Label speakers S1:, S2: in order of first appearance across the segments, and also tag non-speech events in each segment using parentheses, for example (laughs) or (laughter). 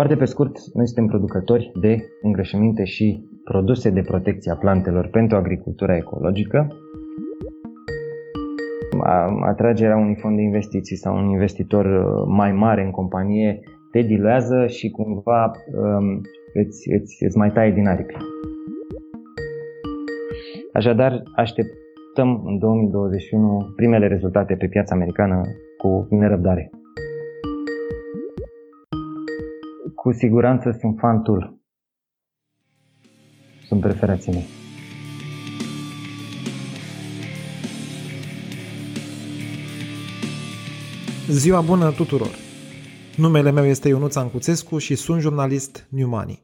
S1: Foarte pe scurt, noi suntem producători de îngrășăminte și produse de protecție a plantelor pentru agricultura ecologică. Atragerea unui fond de investiții sau un investitor uh, mai mare în companie te diluează și cumva um, îți, îți, îți mai taie din aripi. Așadar, așteptăm în 2021 primele rezultate pe piața americană cu nerăbdare. Cu siguranță sunt fantul. Sunt preferații mei.
S2: Ziua bună tuturor! Numele meu este Ionuț Ancuțescu și sunt jurnalist New Money.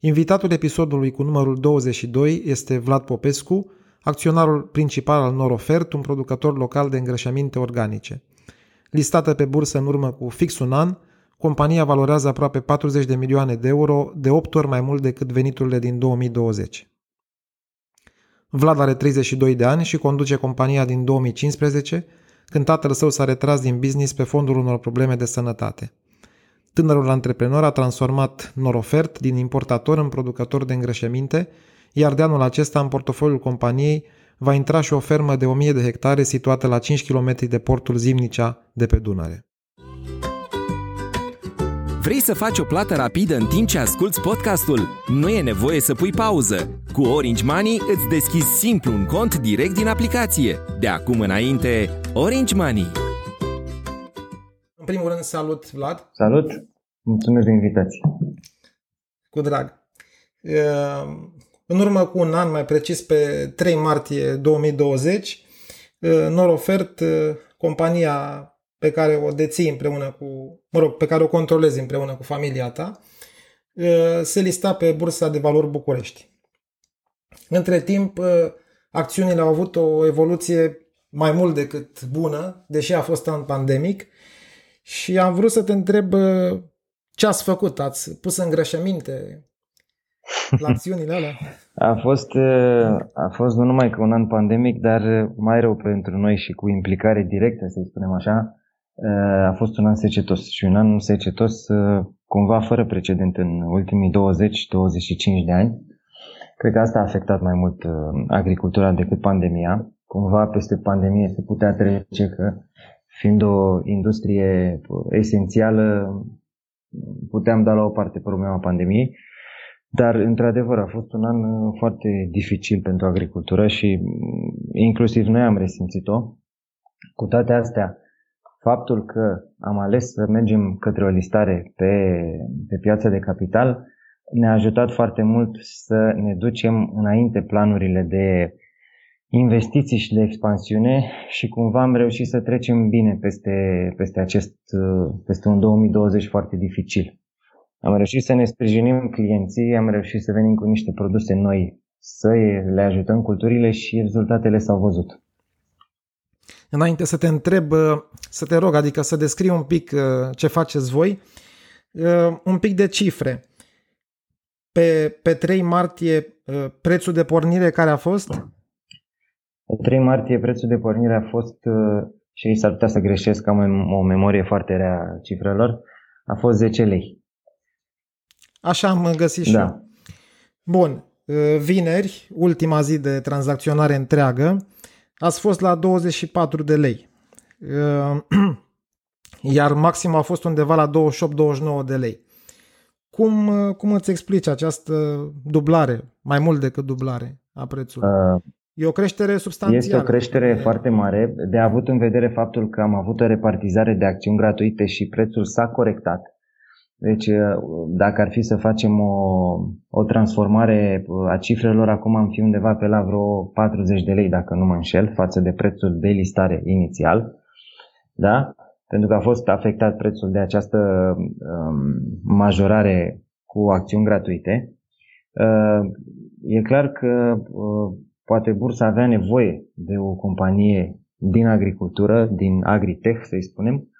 S2: Invitatul episodului cu numărul 22 este Vlad Popescu, acționarul principal al Norofert, un producător local de îngrășăminte organice. Listată pe bursă în urmă cu fix un an, compania valorează aproape 40 de milioane de euro, de 8 ori mai mult decât veniturile din 2020. Vlad are 32 de ani și conduce compania din 2015, când tatăl său s-a retras din business pe fondul unor probleme de sănătate. Tânărul antreprenor a transformat Norofert din importator în producător de îngrășăminte, iar de anul acesta în portofoliul companiei va intra și o fermă de 1000 de hectare situată la 5 km de portul Zimnicea de pe Dunăre.
S3: Vrei să faci o plată rapidă în timp ce asculti podcastul? Nu e nevoie să pui pauză. Cu Orange Money îți deschizi simplu un cont direct din aplicație. De acum înainte, Orange Money.
S2: În primul rând, salut, Vlad.
S1: Salut! Mulțumesc de invitație.
S2: Cu drag. În urmă cu un an, mai precis pe 3 martie 2020, Norofert, compania pe care o deții împreună cu, mă rog, pe care o controlezi împreună cu familia ta, se lista pe Bursa de Valori București. Între timp, acțiunile au avut o evoluție mai mult decât bună, deși a fost an pandemic, și am vrut să te întreb ce ați făcut? Ați pus îngrășăminte la acțiunile alea? (laughs)
S1: A fost, a fost nu numai că un an pandemic, dar mai rău pentru noi și cu implicare directă, să spunem așa, a fost un an secetos și un an secetos cumva fără precedent în ultimii 20-25 de ani. Cred că asta a afectat mai mult agricultura decât pandemia. Cumva peste pandemie se putea trece că fiind o industrie esențială, puteam da la o parte problema pandemiei, dar într-adevăr a fost un an foarte dificil pentru agricultură și inclusiv noi am resimțit-o. Cu toate astea, faptul că am ales să mergem către o listare pe, pe piața de capital ne-a ajutat foarte mult să ne ducem înainte planurile de investiții și de expansiune și cumva am reușit să trecem bine peste, peste, acest, peste un 2020 foarte dificil. Am reușit să ne sprijinim clienții, am reușit să venim cu niște produse noi, să le ajutăm culturile și rezultatele s-au văzut.
S2: Înainte să te întreb, uh, să te rog, adică să descrii un pic uh, ce faceți voi, uh, un pic de cifre. Pe, pe 3 martie, prețul de pornire care a fost?
S1: Pe 3 martie, prețul de pornire a fost, și s-ar putea să greșesc, am o memorie foarte rea a cifrelor, a fost 10 lei.
S2: Așa am găsit și
S1: da.
S2: eu. Bun, vineri, ultima zi de tranzacționare întreagă, ați fost la 24 de lei. (clears throat) Iar maxim a fost undeva la 28-29 de lei. Cum, cum îți explici această dublare, mai mult decât dublare a prețului? Uh, e o creștere substanțială.
S1: Este o creștere foarte mare, de avut în vedere faptul că am avut o repartizare de acțiuni gratuite și prețul s-a corectat. Deci, uh, dacă ar fi să facem o, o transformare uh, a cifrelor, acum am fi undeva pe la vreo 40 de lei, dacă nu mă înșel, față de prețul de listare inițial. Da? Pentru că a fost afectat prețul de această um, majorare cu acțiuni gratuite. Uh, e clar că uh, poate bursa avea nevoie de o companie din agricultură, din agritech, să-i spunem,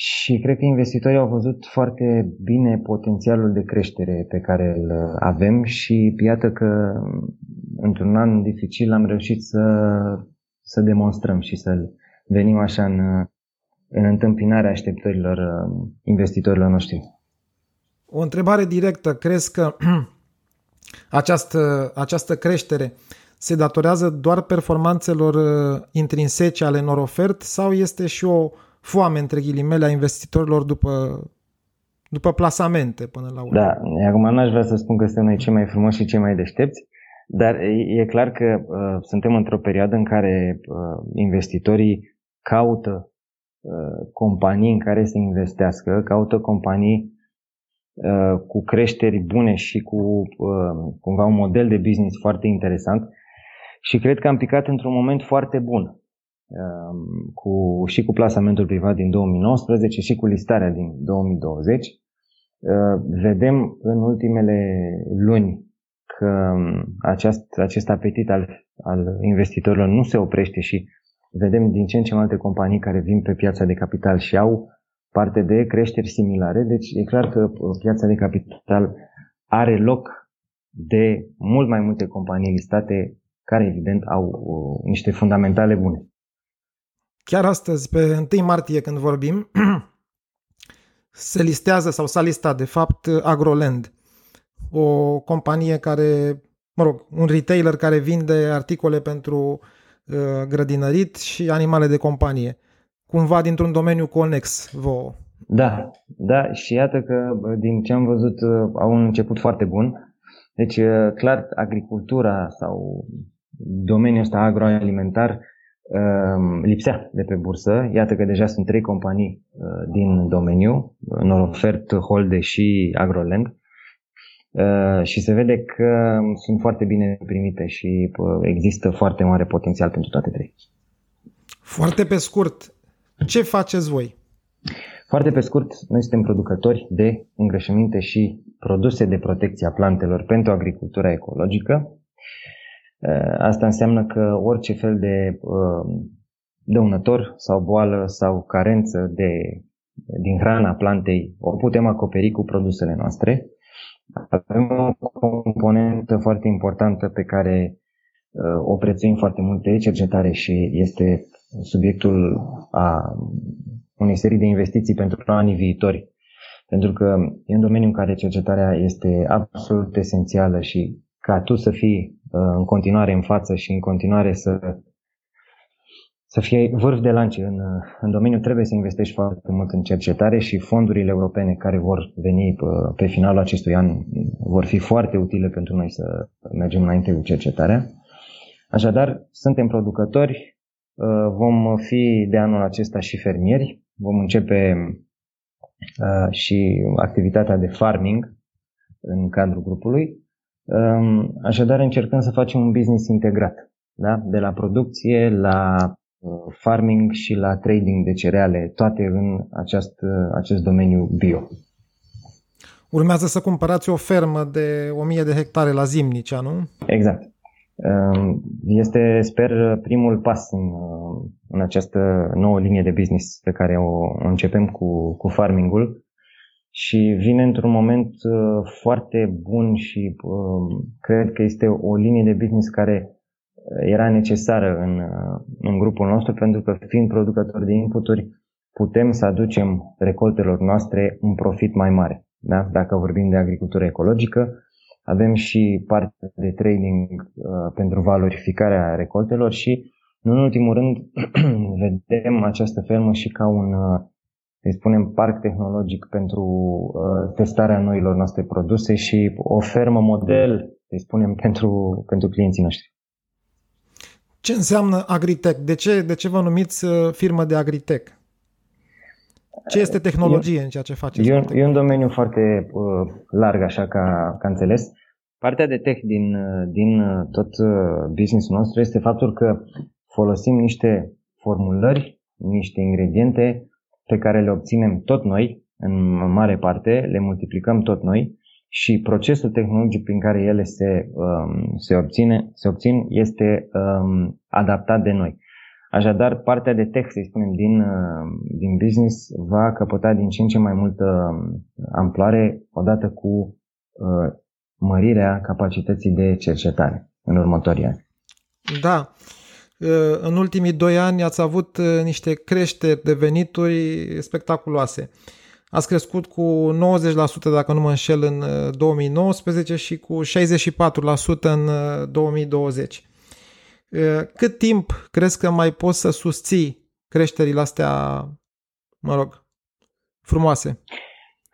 S1: și cred că investitorii au văzut foarte bine potențialul de creștere pe care îl avem și iată că într-un an dificil am reușit să, să demonstrăm și să venim așa în, în întâmpinarea așteptărilor uh, investitorilor noștri.
S2: O întrebare directă. Crezi că (clears throat) această, această creștere se datorează doar performanțelor uh, intrinsece ale Norofert sau este și o foame, între ghilimele, a investitorilor după, după plasamente până la urmă?
S1: Da, acum n-aș vrea să spun că suntem noi cei mai frumoși și cei mai deștepți, dar e clar că uh, suntem într-o perioadă în care uh, investitorii caută uh, companii în care să investească, caută companii uh, cu creșteri bune și cu uh, cumva un model de business foarte interesant și cred că am picat într-un moment foarte bun uh, cu, și cu plasamentul privat din 2019 și cu listarea din 2020. Uh, vedem în ultimele luni că um, acest, acest apetit al, al investitorilor nu se oprește și vedem din ce în ce mai multe companii care vin pe piața de capital și au parte de creșteri similare. Deci e clar că uh, piața de capital are loc de mult mai multe companii listate care evident au uh, niște fundamentale bune.
S2: Chiar astăzi, pe 1 martie, când vorbim, (clears throat) se listează sau s-a listat, de fapt, Agroland, o companie care, mă rog, un retailer care vinde articole pentru uh, grădinărit și animale de companie. Cumva dintr-un domeniu conex vouă.
S1: Da, da, și iată că din ce am văzut uh, au un început foarte bun. Deci, uh, clar, agricultura sau domeniul ăsta agroalimentar um, lipsea de pe bursă. Iată că deja sunt trei companii uh, din domeniu, Norofert, Holde și Agroland. Uh, și se vede că sunt foarte bine primite și uh, există foarte mare potențial pentru toate trei.
S2: Foarte pe scurt, ce faceți voi?
S1: Foarte pe scurt, noi suntem producători de îngrășăminte și produse de protecție a plantelor pentru agricultura ecologică. Uh, asta înseamnă că orice fel de uh, dăunător sau boală sau carență de, din hrana plantei o putem acoperi cu produsele noastre. Avem o componentă foarte importantă pe care uh, o prețuim foarte mult de cercetare și este subiectul a unei serii de investiții pentru anii viitori. Pentru că e un domeniu în care cercetarea este absolut esențială și ca tu să fii uh, în continuare în față și în continuare să, să fie vârf de lance în, uh, în domeniu, trebuie să investești foarte mult în cercetare și fondurile europene care vor veni uh, pe finalul acestui an vor fi foarte utile pentru noi să mergem înainte cu cercetarea. Așadar, suntem producători, vom fi de anul acesta și fermieri, vom începe și activitatea de farming în cadrul grupului Așadar, încercăm să facem un business integrat, da? de la producție la uh, farming și la trading de cereale, toate în acest, uh, acest domeniu bio.
S2: Urmează să cumpărați o fermă de 1000 de hectare la Zimnicea, nu?
S1: Exact. Este, sper, primul pas în, uh, în această nouă linie de business pe care o începem cu, cu farmingul și vine într-un moment uh, foarte bun și uh, cred că este o linie de business care uh, era necesară în, în grupul nostru pentru că fiind producători de inputuri putem să aducem recoltelor noastre un profit mai mare. Da? Dacă vorbim de agricultură ecologică, avem și parte de trading uh, pentru valorificarea recoltelor și, în ultimul rând, (clears throat) vedem această fermă și ca un uh, să spunem, parc tehnologic pentru uh, testarea noilor noastre produse și o fermă model, să spunem, pentru, pentru clienții noștri.
S2: Ce înseamnă Agritech? De ce, de ce vă numiți uh, firmă de Agritech? Ce este tehnologie e, în ceea ce faceți?
S1: E un, e un domeniu foarte uh, larg, așa ca, ca înțeles. Partea de tech din, uh, din uh, tot uh, business nostru este faptul că folosim niște formulări, niște ingrediente pe care le obținem tot noi, în mare parte, le multiplicăm tot noi și procesul tehnologic prin care ele se, um, se, obține, se obțin este um, adaptat de noi. Așadar, partea de tech, să spunem, din, uh, din business va căpăta din ce în ce mai multă um, amploare odată cu uh, mărirea capacității de cercetare în următorii ani.
S2: Da. Uh, în ultimii doi ani ați avut uh, niște creșteri de venituri spectaculoase. Ați crescut cu 90% dacă nu mă înșel în 2019 și cu 64% în 2020. Cât timp crezi că mai poți să susții creșterile astea, mă rog, frumoase?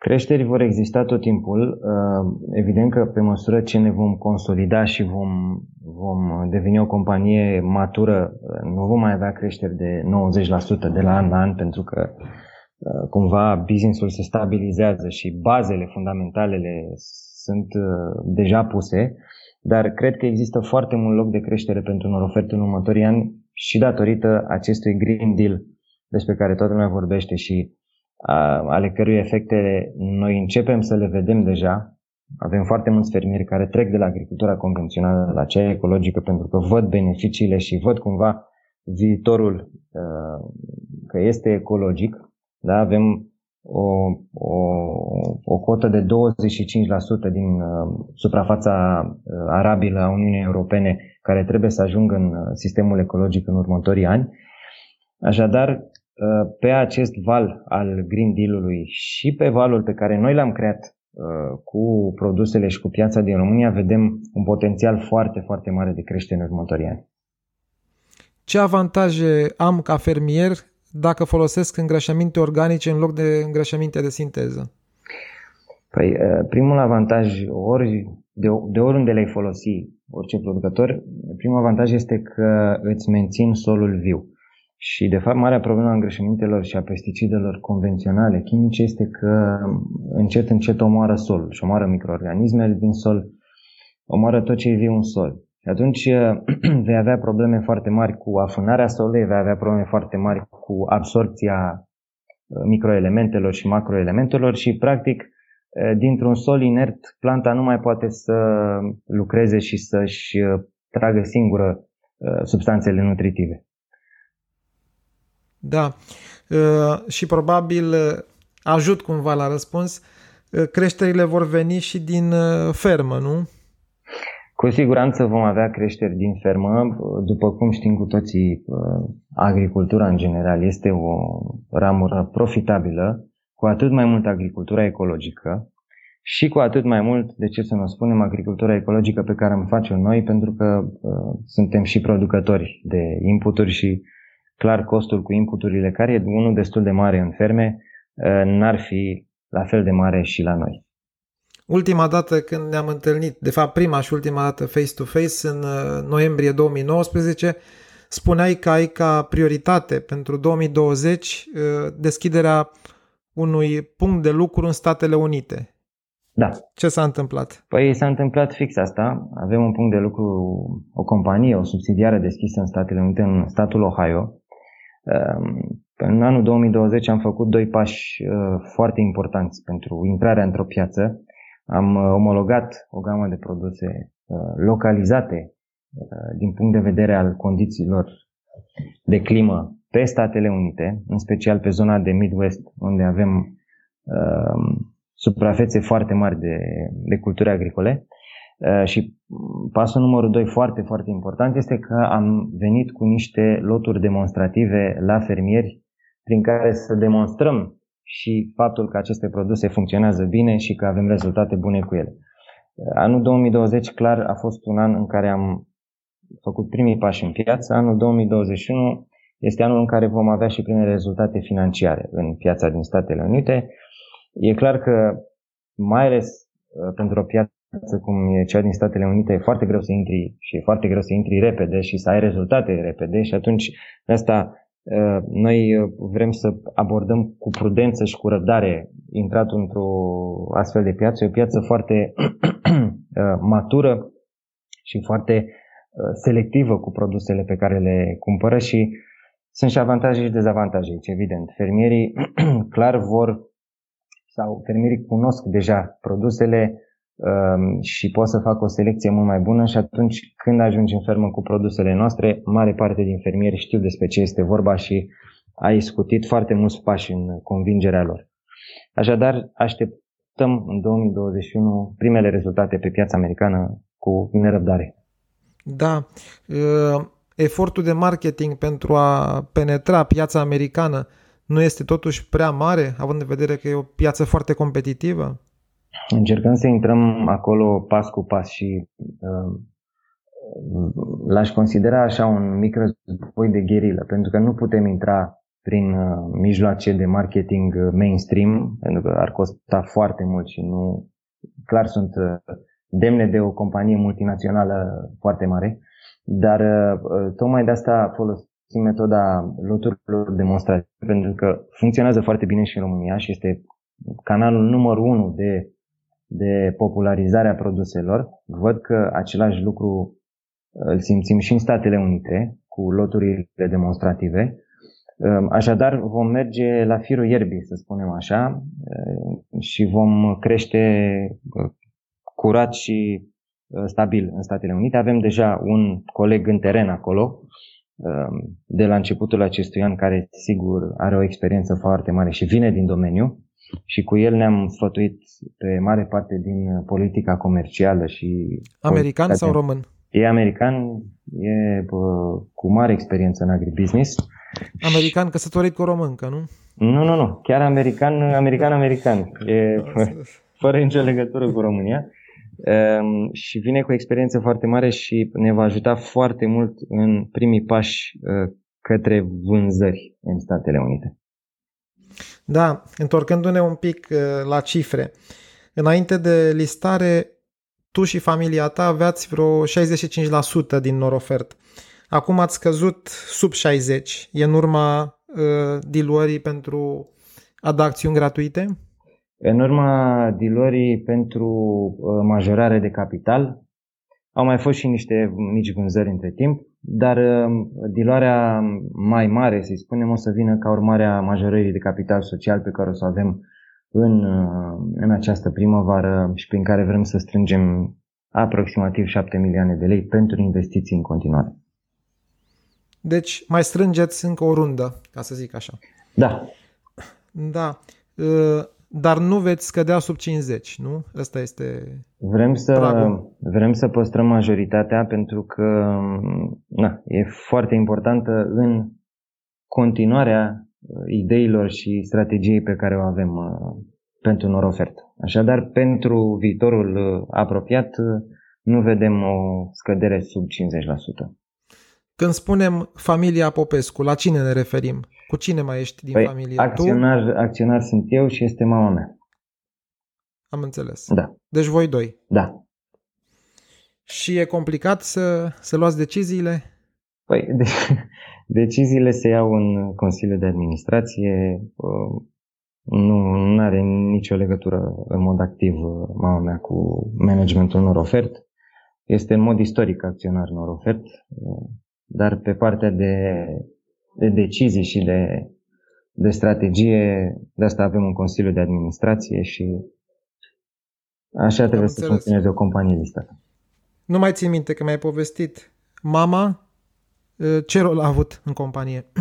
S1: Creșteri vor exista tot timpul. Uh, evident că pe măsură ce ne vom consolida și vom, vom deveni o companie matură, uh, nu vom mai avea creșteri de 90% de la an la an, pentru că uh, cumva businessul se stabilizează și bazele fundamentalele sunt deja puse, dar cred că există foarte mult loc de creștere pentru Norofert în următorii ani și datorită acestui Green Deal despre care toată lumea vorbește și ale cărui efecte noi începem să le vedem deja. Avem foarte mulți fermieri care trec de la agricultura convențională la cea ecologică pentru că văd beneficiile și văd cumva viitorul că este ecologic. Da? Avem o, o, o cotă de 25% din suprafața arabilă a Uniunii Europene care trebuie să ajungă în sistemul ecologic în următorii ani. Așadar, Uh, pe acest val al Green Deal-ului și pe valul pe care noi l-am creat uh, cu produsele și cu piața din România, vedem un potențial foarte, foarte mare de creștere în următorii ani.
S2: Ce avantaje am ca fermier dacă folosesc îngrășăminte organice în loc de îngrășăminte de sinteză?
S1: Păi, uh, primul avantaj, ori de, de oriunde le-ai folosi, orice producător, primul avantaj este că îți mențin solul viu. Și, de fapt, marea problemă a îngrășămintelor și a pesticidelor convenționale, chimice, este că încet, încet omoară solul și omoară microorganismele din sol, omoară tot ce e viu în sol. Și atunci (clears throat) vei avea probleme foarte mari cu afânarea solului, vei avea probleme foarte mari cu absorpția uh, microelementelor și macroelementelor și, practic, uh, dintr-un sol inert, planta nu mai poate să lucreze și să-și uh, tragă singură substanțele nutritive.
S2: Da. Uh, și probabil uh, ajut cumva la răspuns. Uh, creșterile vor veni și din fermă, nu?
S1: Cu siguranță vom avea creșteri din fermă. După cum știm cu toții, agricultura în general este o ramură profitabilă, cu atât mai mult agricultura ecologică și cu atât mai mult, de ce să nu spunem, agricultura ecologică pe care am face noi, pentru că uh, suntem și producători de inputuri și clar costul cu inputurile, care e unul destul de mare în ferme, ă, n-ar fi la fel de mare și la noi.
S2: Ultima dată când ne-am întâlnit, de fapt prima și ultima dată face-to-face, în ă, noiembrie 2019, spuneai că ai ca prioritate pentru 2020 ă, deschiderea unui punct de lucru în Statele Unite.
S1: Da.
S2: Ce s-a întâmplat?
S1: Păi s-a întâmplat fix asta. Avem un punct de lucru, o companie, o subsidiară deschisă în Statele Unite, în statul Ohio, Ehm, în anul 2020 am făcut doi pași uh, foarte importanți pentru intrarea într-o piață. Am uh, omologat o gamă de produse uh, localizate din punct de vedere al condițiilor de climă pe Statele Unite, în special pe zona de Midwest, unde avem uh, suprafețe foarte mari de, de culturi agricole. Uh, și pasul numărul 2 foarte, foarte important este că am venit cu niște loturi demonstrative la fermieri prin care să demonstrăm și faptul că aceste produse funcționează bine și că avem rezultate bune cu ele. Uh, anul 2020 clar a fost un an în care am făcut primii pași în piață. Anul 2021 este anul în care vom avea și primele rezultate financiare în piața din Statele Unite. E clar că, mai ales uh, pentru o piață cum e cea din Statele Unite, e foarte greu să intri și e foarte greu să intri repede și să ai rezultate repede și atunci de asta ă, noi vrem să abordăm cu prudență și cu răbdare intratul într-o astfel de piață. E o piață foarte ă, (clears throat) matură și foarte ă, selectivă cu produsele pe care le cumpără și sunt și avantaje și dezavantaje aici, evident. Fermierii (clears throat) clar vor sau fermierii cunosc deja produsele Ehm, și pot să fac o selecție mult mai bună și atunci când ajungi în fermă cu produsele noastre, mare parte din fermieri știu despre ce este vorba și ai scutit foarte mulți pași în convingerea lor. Așadar, așteptăm în 2021 primele rezultate pe piața americană cu nerăbdare.
S2: Da, ehm, efortul de marketing pentru a penetra piața americană nu este totuși prea mare, având în vedere că e o piață foarte competitivă?
S1: Încercăm să intrăm acolo pas cu pas și uh, l-aș considera așa un mic război de gherilă, pentru că nu putem intra prin uh, mijloace de marketing uh, mainstream, pentru că ar costa foarte mult și nu clar sunt uh, demne de o companie multinațională foarte mare, dar tocmai de asta folosim metoda loturilor demonstrative, pentru că funcționează foarte bine și în România și este canalul numărul unu de, de popularizare a produselor. Văd că același lucru îl simțim și în Statele Unite cu loturile demonstrative Ehm, așadar, vom merge la firul ierbii, să spunem așa, ehm, și vom crește curat și stabil în Statele Unite. Avem deja un coleg în teren acolo, ehm, de la începutul acestui an, care sigur are o experiență foarte mare și vine din domeniu și cu el ne-am sfătuit pe mare parte din politica comercială și...
S2: American sau român?
S1: E american, e bă, cu mare experiență în agribusiness
S2: American căsătorit cu o româncă, nu?
S1: Nu, nu, nu. Chiar american, american, american. E (laughs) fără nicio legătură cu România. Um, și vine cu experiență foarte mare și ne va ajuta foarte mult în primii pași uh, către vânzări în Statele Unite.
S2: Da, întorcându-ne un pic uh, la cifre. Înainte de listare, tu și familia ta aveați vreo 65% din norofert. Acum ați scăzut sub 60. E în urma uh, diluării pentru a da acțiuni gratuite?
S1: În urma diluării pentru uh, majorare de capital. Au mai fost și niște mici vânzări între timp, dar uh, diluarea mai mare, să spunem, o să vină ca urmare a majorării de capital social pe care o să avem în, uh, în această primăvară și prin care vrem să strângem aproximativ 7 milioane de lei pentru investiții în continuare.
S2: Deci mai strângeți încă o rundă, ca să zic așa.
S1: Da.
S2: Da. Ă, dar nu veți scădea sub 50, nu? Asta este
S1: Vrem să, vrem să păstrăm majoritatea pentru că na, e foarte importantă în continuarea ideilor și strategiei pe care o avem ă, pentru norofertă. Așadar, pentru viitorul ă, apropiat, nu vedem o scădere sub 50%.
S2: Când spunem familia Popescu, la cine ne referim? Cu cine mai ești din păi, familie?
S1: Acționar, tu? acționar sunt eu și este mama mea.
S2: Am înțeles.
S1: Da.
S2: Deci voi doi.
S1: Da.
S2: Și e complicat să, să luați deciziile?
S1: Păi, (laughs) de, deciziile se iau în Consiliul de Administrație. Uh, nu, nu are nicio legătură în mod activ uh, mama mea cu managementul Norofert. Este în mod istoric acționar Norofert. Uh, dar pe partea de, de decizii și de, de strategie, de asta avem un Consiliu de Administrație și așa trebuie să funcționeze o companie listată.
S2: Nu mai țin minte că mi-ai povestit. Mama, ă, ce rol a avut în companie? (clears throat)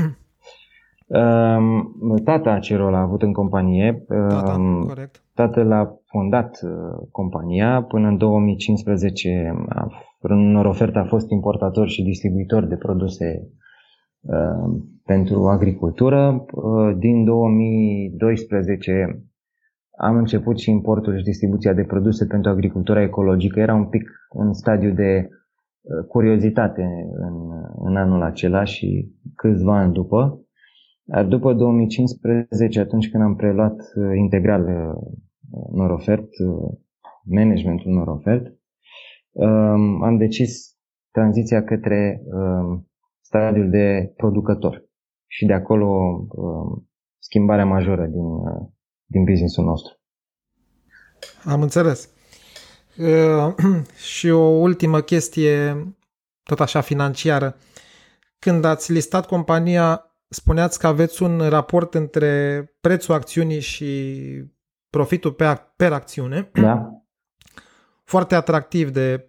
S1: Tata ce rol a avut în companie.
S2: Tata, corect.
S1: Tatăl a fondat ă, compania. Până în 2015 a în ofertă a fost importator și distribuitor de produse uh, pentru agricultură. Uh, din 2012 am început și importul și distribuția de produse pentru agricultura ecologică. Era un pic în stadiu de uh, curiozitate în, în anul acela și câțiva ani după. După 2015, atunci când am preluat integral Norofert, managementul Norofert, um, am decis tranziția către um, stadiul de producător și de acolo um, schimbarea majoră din, uh, din businessul nostru.
S2: Am înțeles. Uh, (clears throat) și o ultimă chestie, tot așa financiară. Când ați listat compania, spuneați că aveți un raport între prețul acțiunii și profitul pe, per acțiune. (clears throat)
S1: Da
S2: foarte atractiv de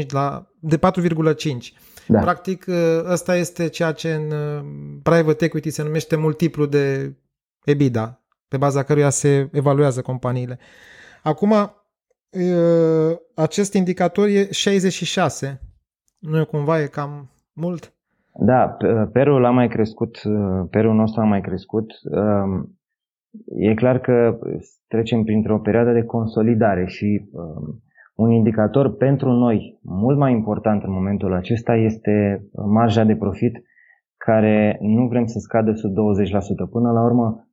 S2: 4,5 la de 4,5. Da. Practic ă, ăsta este ceea ce în ă, private equity se numește multiplu de EBITDA, pe baza căruia se evaluează companiile. Acum ă, acest indicator e 66. Nu e cumva e cam mult?
S1: Da, perul a mai crescut, perul nostru a mai crescut. Um, e clar că trecem printr-o perioadă de consolidare și um, un indicator pentru noi mult mai important în momentul acesta este marja de profit care nu vrem să scadă sub 20%. Până la urmă,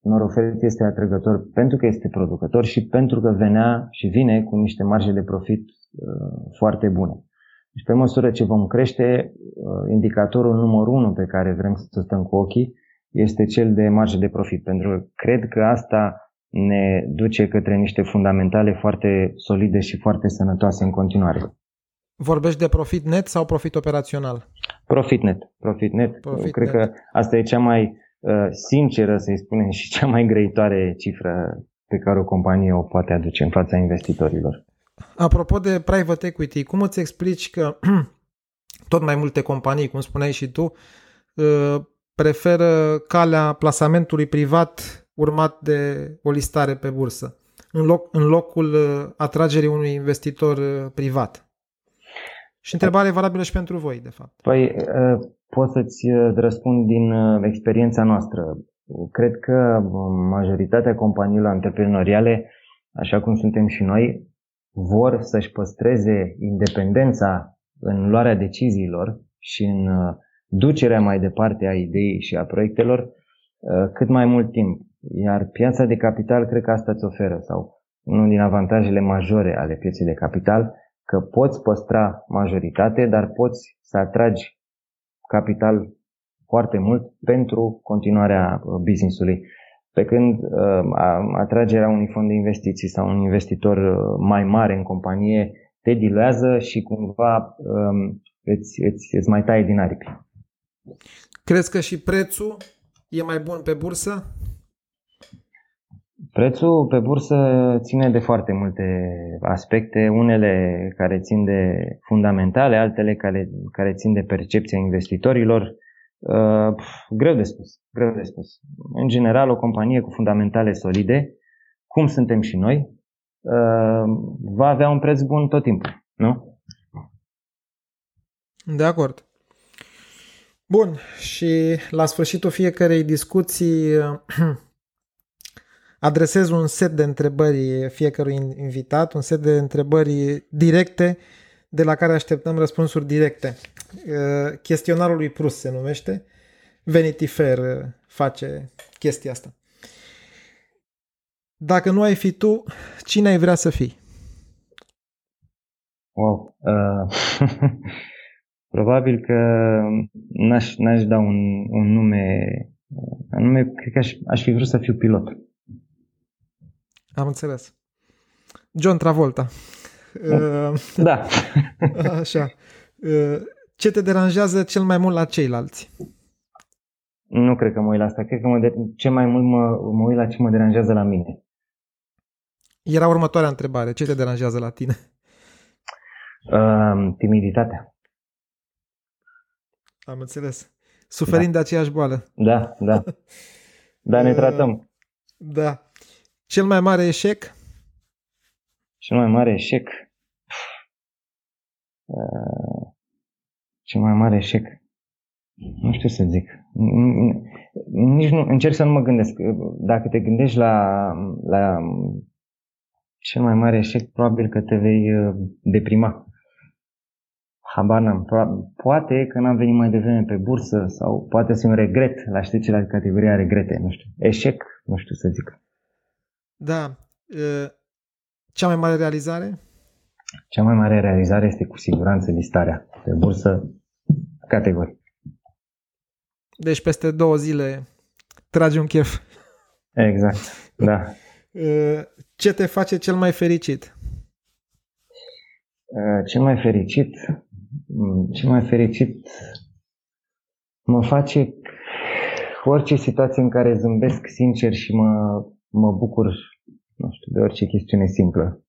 S1: Norofert este atrăgător pentru că este producător și pentru că venea și vine cu niște marje de profit uh, foarte bune. Deci pe măsură ce vom crește, uh, indicatorul numărul unu pe care vrem să stăm cu ochii este cel de marge de profit, pentru că cred că asta ne duce către niște fundamentale foarte solide și foarte sănătoase în continuare.
S2: Vorbești de profit net sau profit operațional?
S1: Profit net. Profit net. Profit Cred net. că asta e cea mai uh, sinceră, să-i spunem, și cea mai grăitoare cifră pe care o companie o poate aduce în fața investitorilor.
S2: Apropo de private equity, cum îți explici că (clears throat) tot mai multe companii, cum spuneai și tu, uh, preferă calea plasamentului privat urmat de o listare pe bursă, în, loc, în locul uh, atragerii unui investitor uh, privat. Și întrebare valabilă și pentru voi, de fapt.
S1: Păi, uh, pot să-ți răspund din experiența noastră. Cred că majoritatea companiilor antreprenoriale, așa cum suntem și noi, vor să-și păstreze independența în luarea deciziilor și în ducerea mai departe a ideii și a proiectelor cât mai mult timp. Iar piața de capital cred că asta îți oferă sau unul din avantajele majore ale pieței de capital, că poți păstra majoritate, dar poți să atragi capital foarte mult pentru continuarea uh, business-ului. Pe când uh, atragerea unui fond de investiții sau un investitor uh, mai mare în companie te diluează și cumva um, îți, îți, îți mai taie din aripi.
S2: Crezi că și prețul e mai bun pe bursă?
S1: Prețul pe bursă ține de foarte multe aspecte, unele care țin de fundamentale, altele care, care țin de percepția investitorilor. Uh, greu de spus, greu de spus. În general, o companie cu fundamentale solide, cum suntem și noi, uh, va avea un preț bun tot timpul, nu?
S2: De acord. Bun, și la sfârșitul fiecarei discuții (clears throat) adresez un set de întrebări fiecărui invitat, un set de întrebări directe de la care așteptăm răspunsuri directe. Uh, chestionarul lui Prus se numește. Vanity Fair uh, face chestia asta. Dacă nu ai fi tu, cine ai vrea să fii?
S1: Wow. Uh, (laughs) probabil că n-aș, n-aș da un, un nume, anume, cred că aș, aș fi vrut să fiu pilot.
S2: Am înțeles. John Travolta. (laughs)
S1: Da.
S2: Așa. Ce te deranjează cel mai mult la ceilalți?
S1: Nu cred că mă uit la asta. Cred că mă de- ce mai mult mă, mă uit la ce mă deranjează la mine.
S2: Era următoarea întrebare. Ce te deranjează la tine?
S1: Uh, timiditatea.
S2: Am înțeles. Suferind da. de aceeași boală.
S1: Da, da. Dar ne (laughs) tratăm.
S2: Da. Cel mai mare eșec?
S1: Cel mai mare eșec? Uh, cel mai mare eșec? Nu știu să zic. Nici nu, încerc să nu mă gândesc. Dacă te gândești la, la cel mai mare eșec, probabil că te vei uh, deprima. Habar n-am. Poate că n-am venit mai devreme pe bursă sau poate să un regret. La știți ce la categoria regrete, nu știu. Eșec, nu știu să zic.
S2: Da. Cea mai mare realizare?
S1: Cea mai mare realizare este cu siguranță listarea pe bursă categorii.
S2: Deci peste două zile tragi un chef.
S1: Exact, da.
S2: Ce te face cel mai fericit?
S1: Cel mai fericit? Mm, cel mai fericit mă face orice situație în care zâmbesc sincer și mă mă bucur, nu știu, de orice chestiune simplă.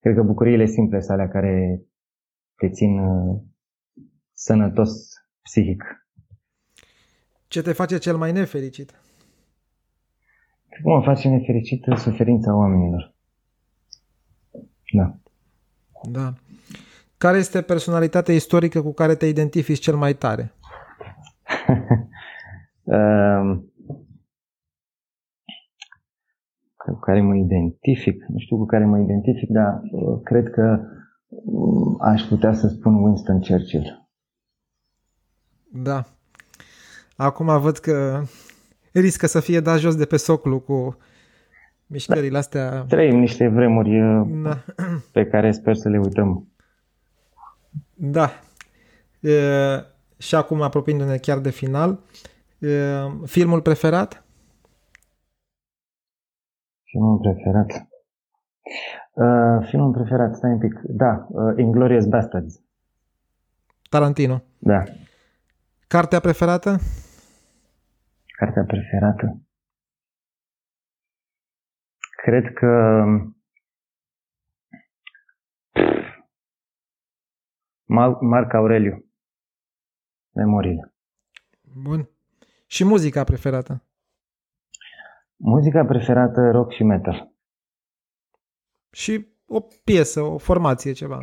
S1: Cred că bucuriile simple sunt alea care te țin uh, sănătos psihic.
S2: Ce te face cel mai nefericit?
S1: Cred că mă face nefericit suferința oamenilor. Da.
S2: Da. Care este personalitatea istorică cu care te identifici cel mai tare?
S1: uh, (laughs) cu care mă identific, nu știu cu care mă identific, dar uh, cred că uh, aș putea să spun Winston Churchill.
S2: Da. Acum văd că riscă să fie dat jos de pe soclu cu mișcările da. astea.
S1: Trăim niște vremuri uh, da. pe care sper să le uităm.
S2: Da. E, și acum, apropiindu-ne chiar de final, e, filmul preferat?
S1: Filmul preferat? Uh, filmul preferat, stai un pic. Da, uh, Inglorious Bastards.
S2: Tarantino.
S1: Da.
S2: Cartea preferată?
S1: Cartea preferată? Cred că Marc Aureliu. Memoriile.
S2: Bun. Și muzica preferată?
S1: Muzica preferată rock și metal.
S2: Și o piesă, o formație, ceva.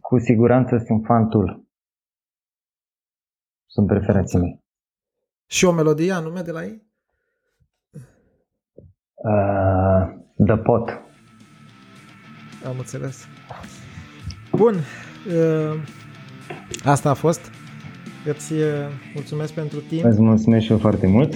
S1: Cu siguranță sunt fan Tool. Sunt preferații mei.
S2: Și o melodie anume de la ei?
S1: Uh, the Pot.
S2: Am înțeles. Bun. Uh, asta a fost. Îți uh, mulțumesc pentru timp.
S1: Îți mulțumesc și eu foarte mult.